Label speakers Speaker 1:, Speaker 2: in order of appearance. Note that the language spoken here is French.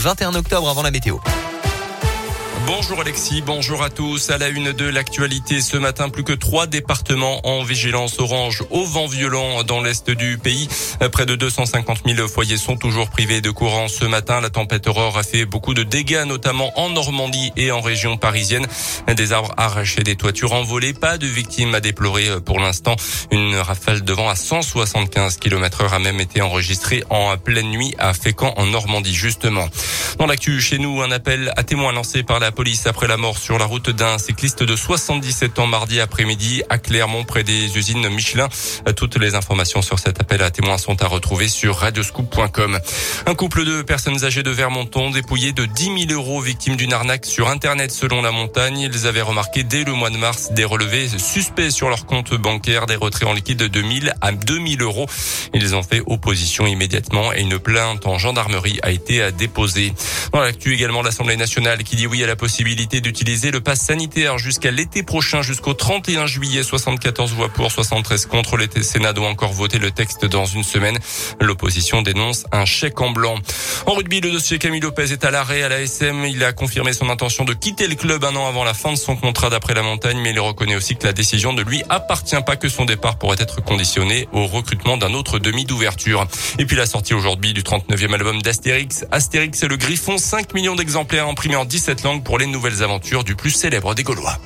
Speaker 1: 21 octobre avant la météo.
Speaker 2: Bonjour Alexis, bonjour à tous. À la une de l'actualité ce matin, plus que trois départements en vigilance orange au vent violent dans l'est du pays. Près de 250 000 foyers sont toujours privés de courant ce matin. La tempête Aurore a fait beaucoup de dégâts, notamment en Normandie et en région parisienne. Des arbres arrachés, des toitures envolées, pas de victimes à déplorer pour l'instant. Une rafale de vent à 175 km heure a même été enregistrée en pleine nuit à Fécamp en Normandie justement. Dans l'actu chez nous, un appel à témoins lancé par la police après la mort sur la route d'un cycliste de 77 ans mardi après-midi à Clermont près des usines Michelin. Toutes les informations sur cet appel à témoins sont à retrouver sur radioscoop.com. Un couple de personnes âgées de Vermonton dépouillé de 10 000 euros victimes d'une arnaque sur Internet selon la montagne. Ils avaient remarqué dès le mois de mars des relevés suspects sur leur compte bancaire, des retraits en liquide de 1000 à 2000 euros. Ils ont fait opposition immédiatement et une plainte en gendarmerie a été déposée. Dans l'actu également l'Assemblée nationale qui dit oui à la possibilité d'utiliser le pass sanitaire jusqu'à l'été prochain, jusqu'au 31 juillet. 74 voix pour, 73 contre. Le Sénat doit encore voter le texte dans une semaine. L'opposition dénonce un chèque en blanc. En rugby, le dossier Camille Lopez est à l'arrêt à la SM. Il a confirmé son intention de quitter le club un an avant la fin de son contrat d'après la montagne, mais il reconnaît aussi que la décision ne lui appartient pas, que son départ pourrait être conditionné au recrutement d'un autre demi d'ouverture. Et puis la sortie aujourd'hui du 39e album d'Astérix. Astérix et le Griffon, 5 millions d'exemplaires imprimés en 17 langues pour les nouvelles aventures du plus célèbre des Gaulois.